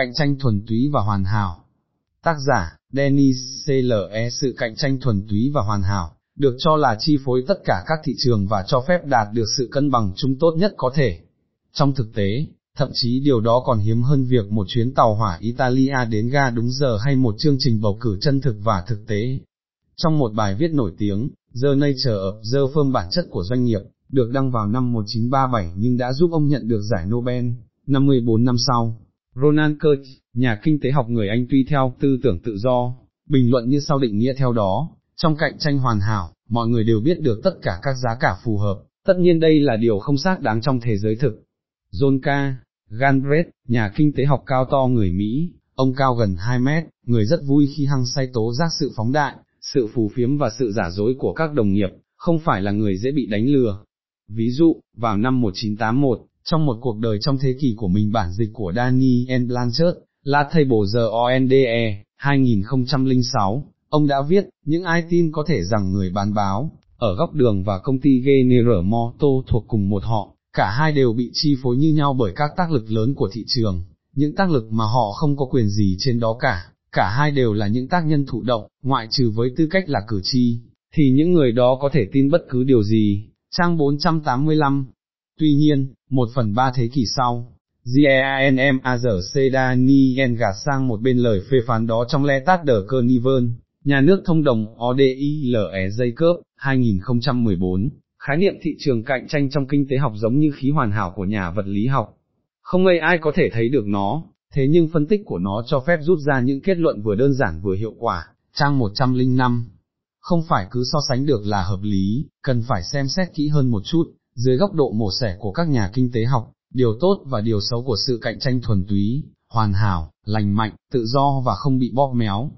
cạnh tranh thuần túy và hoàn hảo. Tác giả, dennis CLE Sự cạnh tranh thuần túy và hoàn hảo, được cho là chi phối tất cả các thị trường và cho phép đạt được sự cân bằng chung tốt nhất có thể. Trong thực tế, thậm chí điều đó còn hiếm hơn việc một chuyến tàu hỏa Italia đến ga đúng giờ hay một chương trình bầu cử chân thực và thực tế. Trong một bài viết nổi tiếng, The Nature of the Firm bản chất của doanh nghiệp, được đăng vào năm 1937 nhưng đã giúp ông nhận được giải Nobel, 54 năm sau. Ronald Kurtz, nhà kinh tế học người Anh tuy theo tư tưởng tự do, bình luận như sau định nghĩa theo đó, trong cạnh tranh hoàn hảo, mọi người đều biết được tất cả các giá cả phù hợp, tất nhiên đây là điều không xác đáng trong thế giới thực. John K. Ganbret, nhà kinh tế học cao to người Mỹ, ông cao gần 2 mét, người rất vui khi hăng say tố giác sự phóng đại, sự phù phiếm và sự giả dối của các đồng nghiệp, không phải là người dễ bị đánh lừa. Ví dụ, vào năm 1981, trong một cuộc đời trong thế kỷ của mình bản dịch của Daniel Blanchard, La bổ giờ ONDE, 2006, ông đã viết, những ai tin có thể rằng người bán báo, ở góc đường và công ty General Motors thuộc cùng một họ, cả hai đều bị chi phối như nhau bởi các tác lực lớn của thị trường, những tác lực mà họ không có quyền gì trên đó cả, cả hai đều là những tác nhân thụ động, ngoại trừ với tư cách là cử tri, thì những người đó có thể tin bất cứ điều gì. Trang 485 Tuy nhiên, một phần ba thế kỷ sau, GEANMAZC Daniel gạt sang một bên lời phê phán đó trong Le Tát Đờ Cơ Niven, nhà nước thông đồng ODILE cớp 2014, khái niệm thị trường cạnh tranh trong kinh tế học giống như khí hoàn hảo của nhà vật lý học. Không ai ai có thể thấy được nó, thế nhưng phân tích của nó cho phép rút ra những kết luận vừa đơn giản vừa hiệu quả, trang 105. Không phải cứ so sánh được là hợp lý, cần phải xem xét kỹ hơn một chút, dưới góc độ mổ xẻ của các nhà kinh tế học, điều tốt và điều xấu của sự cạnh tranh thuần túy, hoàn hảo, lành mạnh, tự do và không bị bóp méo.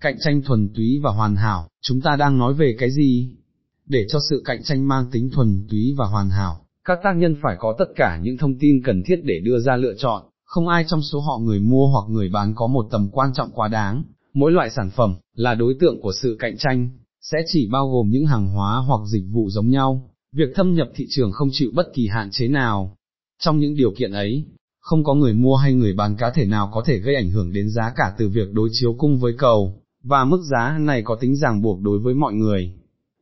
Cạnh tranh thuần túy và hoàn hảo, chúng ta đang nói về cái gì? Để cho sự cạnh tranh mang tính thuần túy và hoàn hảo, các tác nhân phải có tất cả những thông tin cần thiết để đưa ra lựa chọn, không ai trong số họ người mua hoặc người bán có một tầm quan trọng quá đáng, mỗi loại sản phẩm, là đối tượng của sự cạnh tranh, sẽ chỉ bao gồm những hàng hóa hoặc dịch vụ giống nhau, việc thâm nhập thị trường không chịu bất kỳ hạn chế nào. Trong những điều kiện ấy, không có người mua hay người bán cá thể nào có thể gây ảnh hưởng đến giá cả từ việc đối chiếu cung với cầu, và mức giá này có tính ràng buộc đối với mọi người.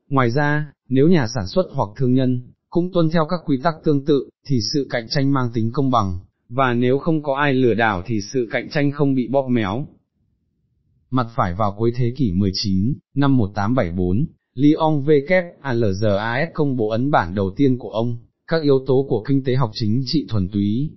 Ngoài ra, nếu nhà sản xuất hoặc thương nhân, cũng tuân theo các quy tắc tương tự, thì sự cạnh tranh mang tính công bằng, và nếu không có ai lừa đảo thì sự cạnh tranh không bị bóp méo. Mặt phải vào cuối thế kỷ 19, năm 1874, Lyon WALGAS công bố ấn bản đầu tiên của ông, các yếu tố của kinh tế học chính trị thuần túy.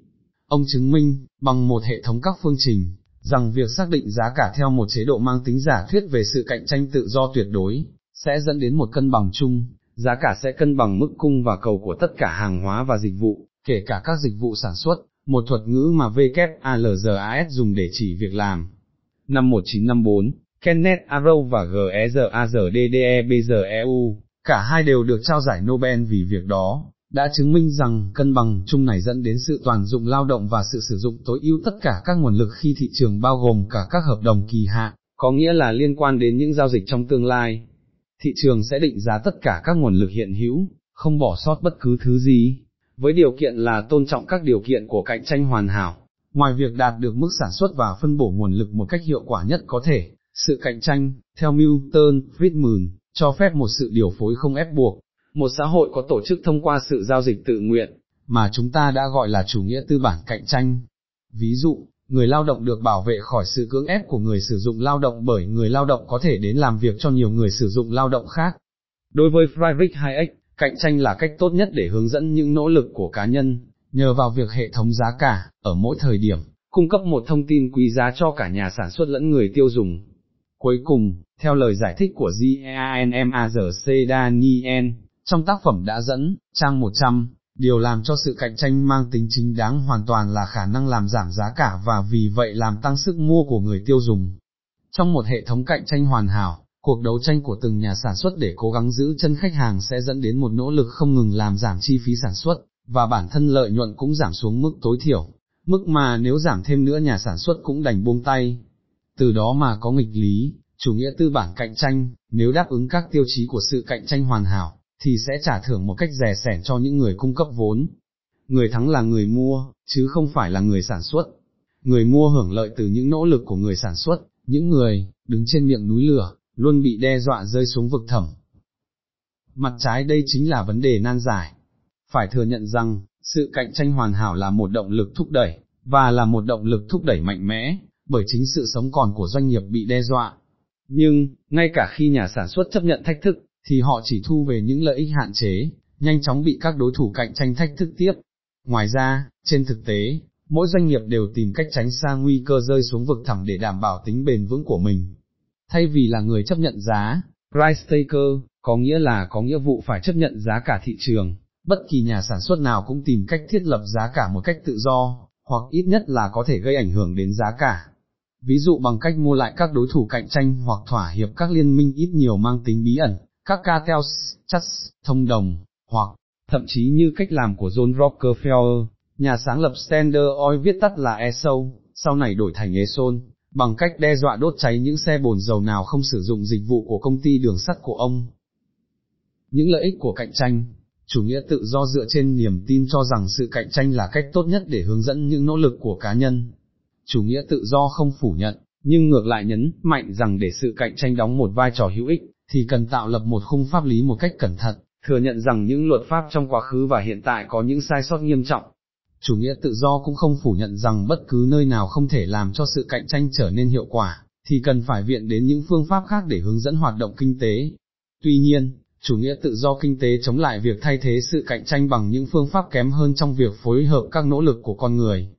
Ông chứng minh, bằng một hệ thống các phương trình, rằng việc xác định giá cả theo một chế độ mang tính giả thuyết về sự cạnh tranh tự do tuyệt đối, sẽ dẫn đến một cân bằng chung, giá cả sẽ cân bằng mức cung và cầu của tất cả hàng hóa và dịch vụ, kể cả các dịch vụ sản xuất, một thuật ngữ mà WALGAS dùng để chỉ việc làm. Năm 1954, Kenneth Arrow và GEZAZDDEBZEU, cả hai đều được trao giải Nobel vì việc đó, đã chứng minh rằng cân bằng chung này dẫn đến sự toàn dụng lao động và sự sử dụng tối ưu tất cả các nguồn lực khi thị trường bao gồm cả các hợp đồng kỳ hạn, có nghĩa là liên quan đến những giao dịch trong tương lai. Thị trường sẽ định giá tất cả các nguồn lực hiện hữu, không bỏ sót bất cứ thứ gì, với điều kiện là tôn trọng các điều kiện của cạnh tranh hoàn hảo. Ngoài việc đạt được mức sản xuất và phân bổ nguồn lực một cách hiệu quả nhất có thể, sự cạnh tranh, theo Milton Friedman, cho phép một sự điều phối không ép buộc, một xã hội có tổ chức thông qua sự giao dịch tự nguyện, mà chúng ta đã gọi là chủ nghĩa tư bản cạnh tranh. Ví dụ, người lao động được bảo vệ khỏi sự cưỡng ép của người sử dụng lao động bởi người lao động có thể đến làm việc cho nhiều người sử dụng lao động khác. Đối với Friedrich Hayek, cạnh tranh là cách tốt nhất để hướng dẫn những nỗ lực của cá nhân, nhờ vào việc hệ thống giá cả, ở mỗi thời điểm, cung cấp một thông tin quý giá cho cả nhà sản xuất lẫn người tiêu dùng. Cuối cùng, theo lời giải thích của GANMAZC Daniel, trong tác phẩm đã dẫn, trang 100, điều làm cho sự cạnh tranh mang tính chính đáng hoàn toàn là khả năng làm giảm giá cả và vì vậy làm tăng sức mua của người tiêu dùng. Trong một hệ thống cạnh tranh hoàn hảo, cuộc đấu tranh của từng nhà sản xuất để cố gắng giữ chân khách hàng sẽ dẫn đến một nỗ lực không ngừng làm giảm chi phí sản xuất, và bản thân lợi nhuận cũng giảm xuống mức tối thiểu, mức mà nếu giảm thêm nữa nhà sản xuất cũng đành buông tay. Từ đó mà có nghịch lý, chủ nghĩa tư bản cạnh tranh, nếu đáp ứng các tiêu chí của sự cạnh tranh hoàn hảo, thì sẽ trả thưởng một cách rẻ sẻn cho những người cung cấp vốn. Người thắng là người mua, chứ không phải là người sản xuất. người mua hưởng lợi từ những nỗ lực của người sản xuất, những người, đứng trên miệng núi lửa, luôn bị đe dọa rơi xuống vực thẳm. Mặt trái đây chính là vấn đề nan giải. Phải thừa nhận rằng, sự cạnh tranh hoàn hảo là một động lực thúc đẩy, và là một động lực thúc đẩy mạnh mẽ, bởi chính sự sống còn của doanh nghiệp bị đe dọa. Nhưng, ngay cả khi nhà sản xuất chấp nhận thách thức, thì họ chỉ thu về những lợi ích hạn chế, nhanh chóng bị các đối thủ cạnh tranh thách thức tiếp. Ngoài ra, trên thực tế, mỗi doanh nghiệp đều tìm cách tránh xa nguy cơ rơi xuống vực thẳm để đảm bảo tính bền vững của mình. Thay vì là người chấp nhận giá, price taker, có nghĩa là có nghĩa vụ phải chấp nhận giá cả thị trường, bất kỳ nhà sản xuất nào cũng tìm cách thiết lập giá cả một cách tự do, hoặc ít nhất là có thể gây ảnh hưởng đến giá cả. Ví dụ bằng cách mua lại các đối thủ cạnh tranh hoặc thỏa hiệp các liên minh ít nhiều mang tính bí ẩn, các cartels, trust, thông đồng, hoặc, thậm chí như cách làm của John Rockefeller, nhà sáng lập Standard Oil viết tắt là ESO, sau này đổi thành Exxon, bằng cách đe dọa đốt cháy những xe bồn dầu nào không sử dụng dịch vụ của công ty đường sắt của ông. Những lợi ích của cạnh tranh, chủ nghĩa tự do dựa trên niềm tin cho rằng sự cạnh tranh là cách tốt nhất để hướng dẫn những nỗ lực của cá nhân. Chủ nghĩa tự do không phủ nhận, nhưng ngược lại nhấn mạnh rằng để sự cạnh tranh đóng một vai trò hữu ích, thì cần tạo lập một khung pháp lý một cách cẩn thận, thừa nhận rằng những luật pháp trong quá khứ và hiện tại có những sai sót nghiêm trọng. Chủ nghĩa tự do cũng không phủ nhận rằng bất cứ nơi nào không thể làm cho sự cạnh tranh trở nên hiệu quả, thì cần phải viện đến những phương pháp khác để hướng dẫn hoạt động kinh tế. Tuy nhiên, chủ nghĩa tự do kinh tế chống lại việc thay thế sự cạnh tranh bằng những phương pháp kém hơn trong việc phối hợp các nỗ lực của con người.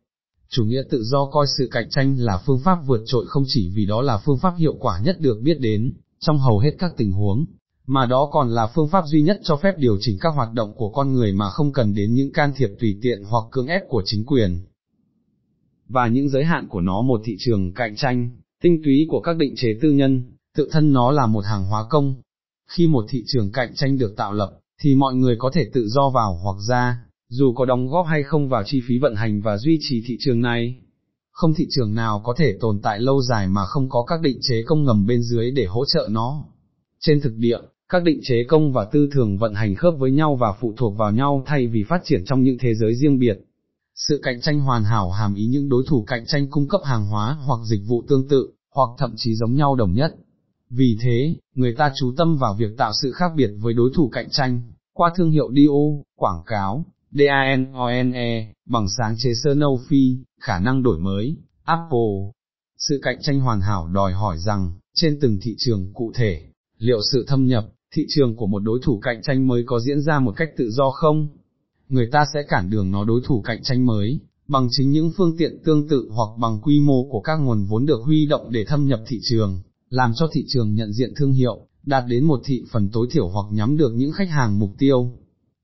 Chủ nghĩa tự do coi sự cạnh tranh là phương pháp vượt trội không chỉ vì đó là phương pháp hiệu quả nhất được biết đến, trong hầu hết các tình huống, mà đó còn là phương pháp duy nhất cho phép điều chỉnh các hoạt động của con người mà không cần đến những can thiệp tùy tiện hoặc cưỡng ép của chính quyền. Và những giới hạn của nó một thị trường cạnh tranh, tinh túy của các định chế tư nhân, tự thân nó là một hàng hóa công. Khi một thị trường cạnh tranh được tạo lập, thì mọi người có thể tự do vào hoặc ra, dù có đóng góp hay không vào chi phí vận hành và duy trì thị trường này. Không thị trường nào có thể tồn tại lâu dài mà không có các định chế công ngầm bên dưới để hỗ trợ nó. Trên thực địa, các định chế công và tư thường vận hành khớp với nhau và phụ thuộc vào nhau thay vì phát triển trong những thế giới riêng biệt. Sự cạnh tranh hoàn hảo hàm ý những đối thủ cạnh tranh cung cấp hàng hóa hoặc dịch vụ tương tự, hoặc thậm chí giống nhau đồng nhất. Vì thế, người ta chú tâm vào việc tạo sự khác biệt với đối thủ cạnh tranh, qua thương hiệu DO, quảng cáo, DANONE, bằng sáng chế Sanofi, khả năng đổi mới, Apple. Sự cạnh tranh hoàn hảo đòi hỏi rằng, trên từng thị trường cụ thể, liệu sự thâm nhập, thị trường của một đối thủ cạnh tranh mới có diễn ra một cách tự do không? Người ta sẽ cản đường nó đối thủ cạnh tranh mới, bằng chính những phương tiện tương tự hoặc bằng quy mô của các nguồn vốn được huy động để thâm nhập thị trường, làm cho thị trường nhận diện thương hiệu, đạt đến một thị phần tối thiểu hoặc nhắm được những khách hàng mục tiêu.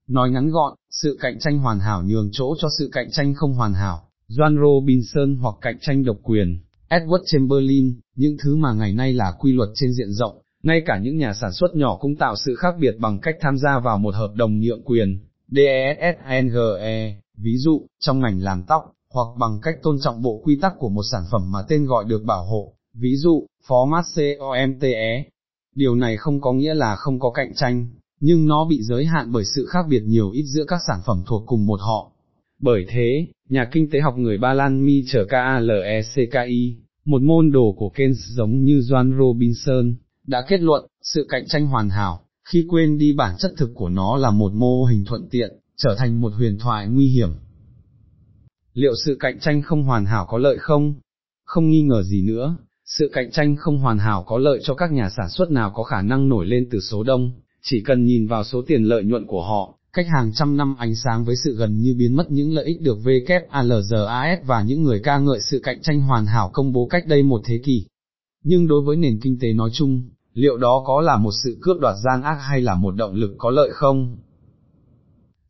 Nói ngắn gọn, sự cạnh tranh hoàn hảo nhường chỗ cho sự cạnh tranh không hoàn hảo, John Robinson hoặc cạnh tranh độc quyền, Edward Chamberlain, những thứ mà ngày nay là quy luật trên diện rộng, ngay cả những nhà sản xuất nhỏ cũng tạo sự khác biệt bằng cách tham gia vào một hợp đồng nhượng quyền, DESSNGE, ví dụ, trong ngành làm tóc, hoặc bằng cách tôn trọng bộ quy tắc của một sản phẩm mà tên gọi được bảo hộ, ví dụ, Format COMTE. Điều này không có nghĩa là không có cạnh tranh, nhưng nó bị giới hạn bởi sự khác biệt nhiều ít giữa các sản phẩm thuộc cùng một họ. Bởi thế, nhà kinh tế học người Ba Lan Mi trở KALECKI, một môn đồ của Keynes giống như John Robinson, đã kết luận, sự cạnh tranh hoàn hảo, khi quên đi bản chất thực của nó là một mô hình thuận tiện, trở thành một huyền thoại nguy hiểm. Liệu sự cạnh tranh không hoàn hảo có lợi không? Không nghi ngờ gì nữa, sự cạnh tranh không hoàn hảo có lợi cho các nhà sản xuất nào có khả năng nổi lên từ số đông, chỉ cần nhìn vào số tiền lợi nhuận của họ, cách hàng trăm năm ánh sáng với sự gần như biến mất những lợi ích được WALGAS và những người ca ngợi sự cạnh tranh hoàn hảo công bố cách đây một thế kỷ. Nhưng đối với nền kinh tế nói chung, liệu đó có là một sự cướp đoạt gian ác hay là một động lực có lợi không?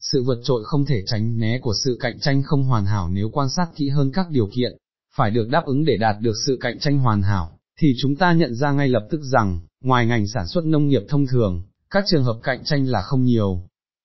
Sự vượt trội không thể tránh né của sự cạnh tranh không hoàn hảo nếu quan sát kỹ hơn các điều kiện, phải được đáp ứng để đạt được sự cạnh tranh hoàn hảo, thì chúng ta nhận ra ngay lập tức rằng, ngoài ngành sản xuất nông nghiệp thông thường, các trường hợp cạnh tranh là không nhiều.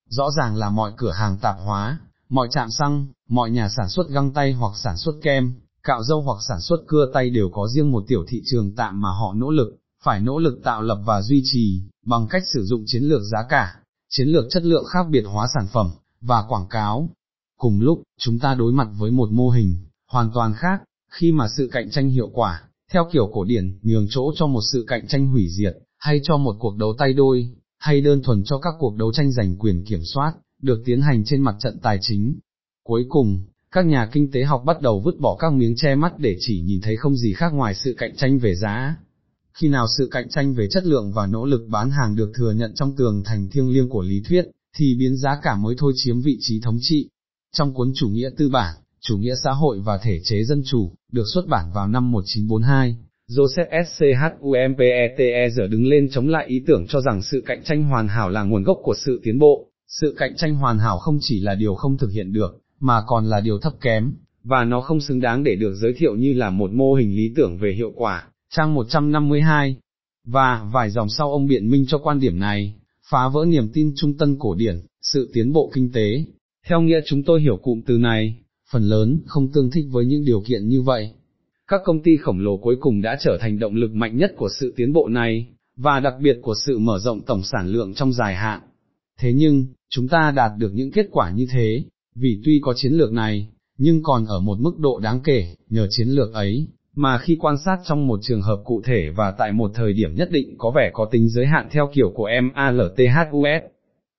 Rõ ràng là mọi cửa hàng tạp hóa, mọi trạm xăng, mọi nhà sản xuất găng tay hoặc sản xuất kem, cạo dâu hoặc sản xuất cưa tay đều có riêng một tiểu thị trường tạm mà họ nỗ lực, phải nỗ lực tạo lập và duy trì, bằng cách sử dụng chiến lược giá cả, chiến lược chất lượng khác biệt hóa sản phẩm, và quảng cáo. Cùng lúc, chúng ta đối mặt với một mô hình, hoàn toàn khác, khi mà sự cạnh tranh hiệu quả, theo kiểu cổ điển, nhường chỗ cho một sự cạnh tranh hủy diệt, hay cho một cuộc đấu tay đôi, hay đơn thuần cho các cuộc đấu tranh giành quyền kiểm soát, được tiến hành trên mặt trận tài chính. Cuối cùng, các nhà kinh tế học bắt đầu vứt bỏ các miếng che mắt để chỉ nhìn thấy không gì khác ngoài sự cạnh tranh về giá. Khi nào sự cạnh tranh về chất lượng và nỗ lực bán hàng được thừa nhận trong tường thành thiêng liêng của lý thuyết, thì biến giá cả mới thôi chiếm vị trí thống trị. Trong cuốn chủ nghĩa tư bản, chủ nghĩa xã hội và thể chế dân chủ, được xuất bản vào năm 1942, Joseph Schumpeter giờ đứng lên chống lại ý tưởng cho rằng sự cạnh tranh hoàn hảo là nguồn gốc của sự tiến bộ. Sự cạnh tranh hoàn hảo không chỉ là điều không thực hiện được, mà còn là điều thấp kém, và nó không xứng đáng để được giới thiệu như là một mô hình lý tưởng về hiệu quả. Trang 152 Và vài dòng sau ông biện minh cho quan điểm này, phá vỡ niềm tin trung tân cổ điển, sự tiến bộ kinh tế. Theo nghĩa chúng tôi hiểu cụm từ này, phần lớn không tương thích với những điều kiện như vậy. Các công ty khổng lồ cuối cùng đã trở thành động lực mạnh nhất của sự tiến bộ này, và đặc biệt của sự mở rộng tổng sản lượng trong dài hạn. Thế nhưng, chúng ta đạt được những kết quả như thế, vì tuy có chiến lược này, nhưng còn ở một mức độ đáng kể, nhờ chiến lược ấy, mà khi quan sát trong một trường hợp cụ thể và tại một thời điểm nhất định có vẻ có tính giới hạn theo kiểu của MALTHUS.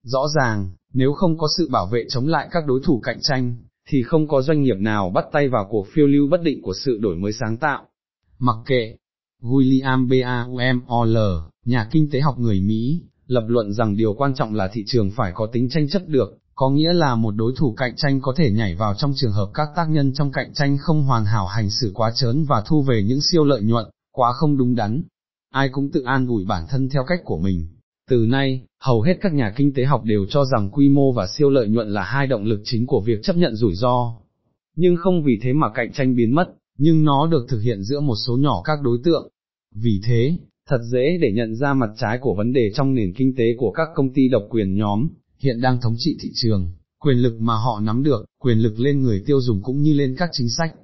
Rõ ràng, nếu không có sự bảo vệ chống lại các đối thủ cạnh tranh, thì không có doanh nghiệp nào bắt tay vào cuộc phiêu lưu bất định của sự đổi mới sáng tạo. Mặc kệ, William Baumol, nhà kinh tế học người Mỹ, lập luận rằng điều quan trọng là thị trường phải có tính tranh chấp được, có nghĩa là một đối thủ cạnh tranh có thể nhảy vào trong trường hợp các tác nhân trong cạnh tranh không hoàn hảo hành xử quá trớn và thu về những siêu lợi nhuận, quá không đúng đắn. Ai cũng tự an ủi bản thân theo cách của mình. Từ nay, hầu hết các nhà kinh tế học đều cho rằng quy mô và siêu lợi nhuận là hai động lực chính của việc chấp nhận rủi ro. Nhưng không vì thế mà cạnh tranh biến mất, nhưng nó được thực hiện giữa một số nhỏ các đối tượng. Vì thế, thật dễ để nhận ra mặt trái của vấn đề trong nền kinh tế của các công ty độc quyền nhóm, hiện đang thống trị thị trường, quyền lực mà họ nắm được, quyền lực lên người tiêu dùng cũng như lên các chính sách,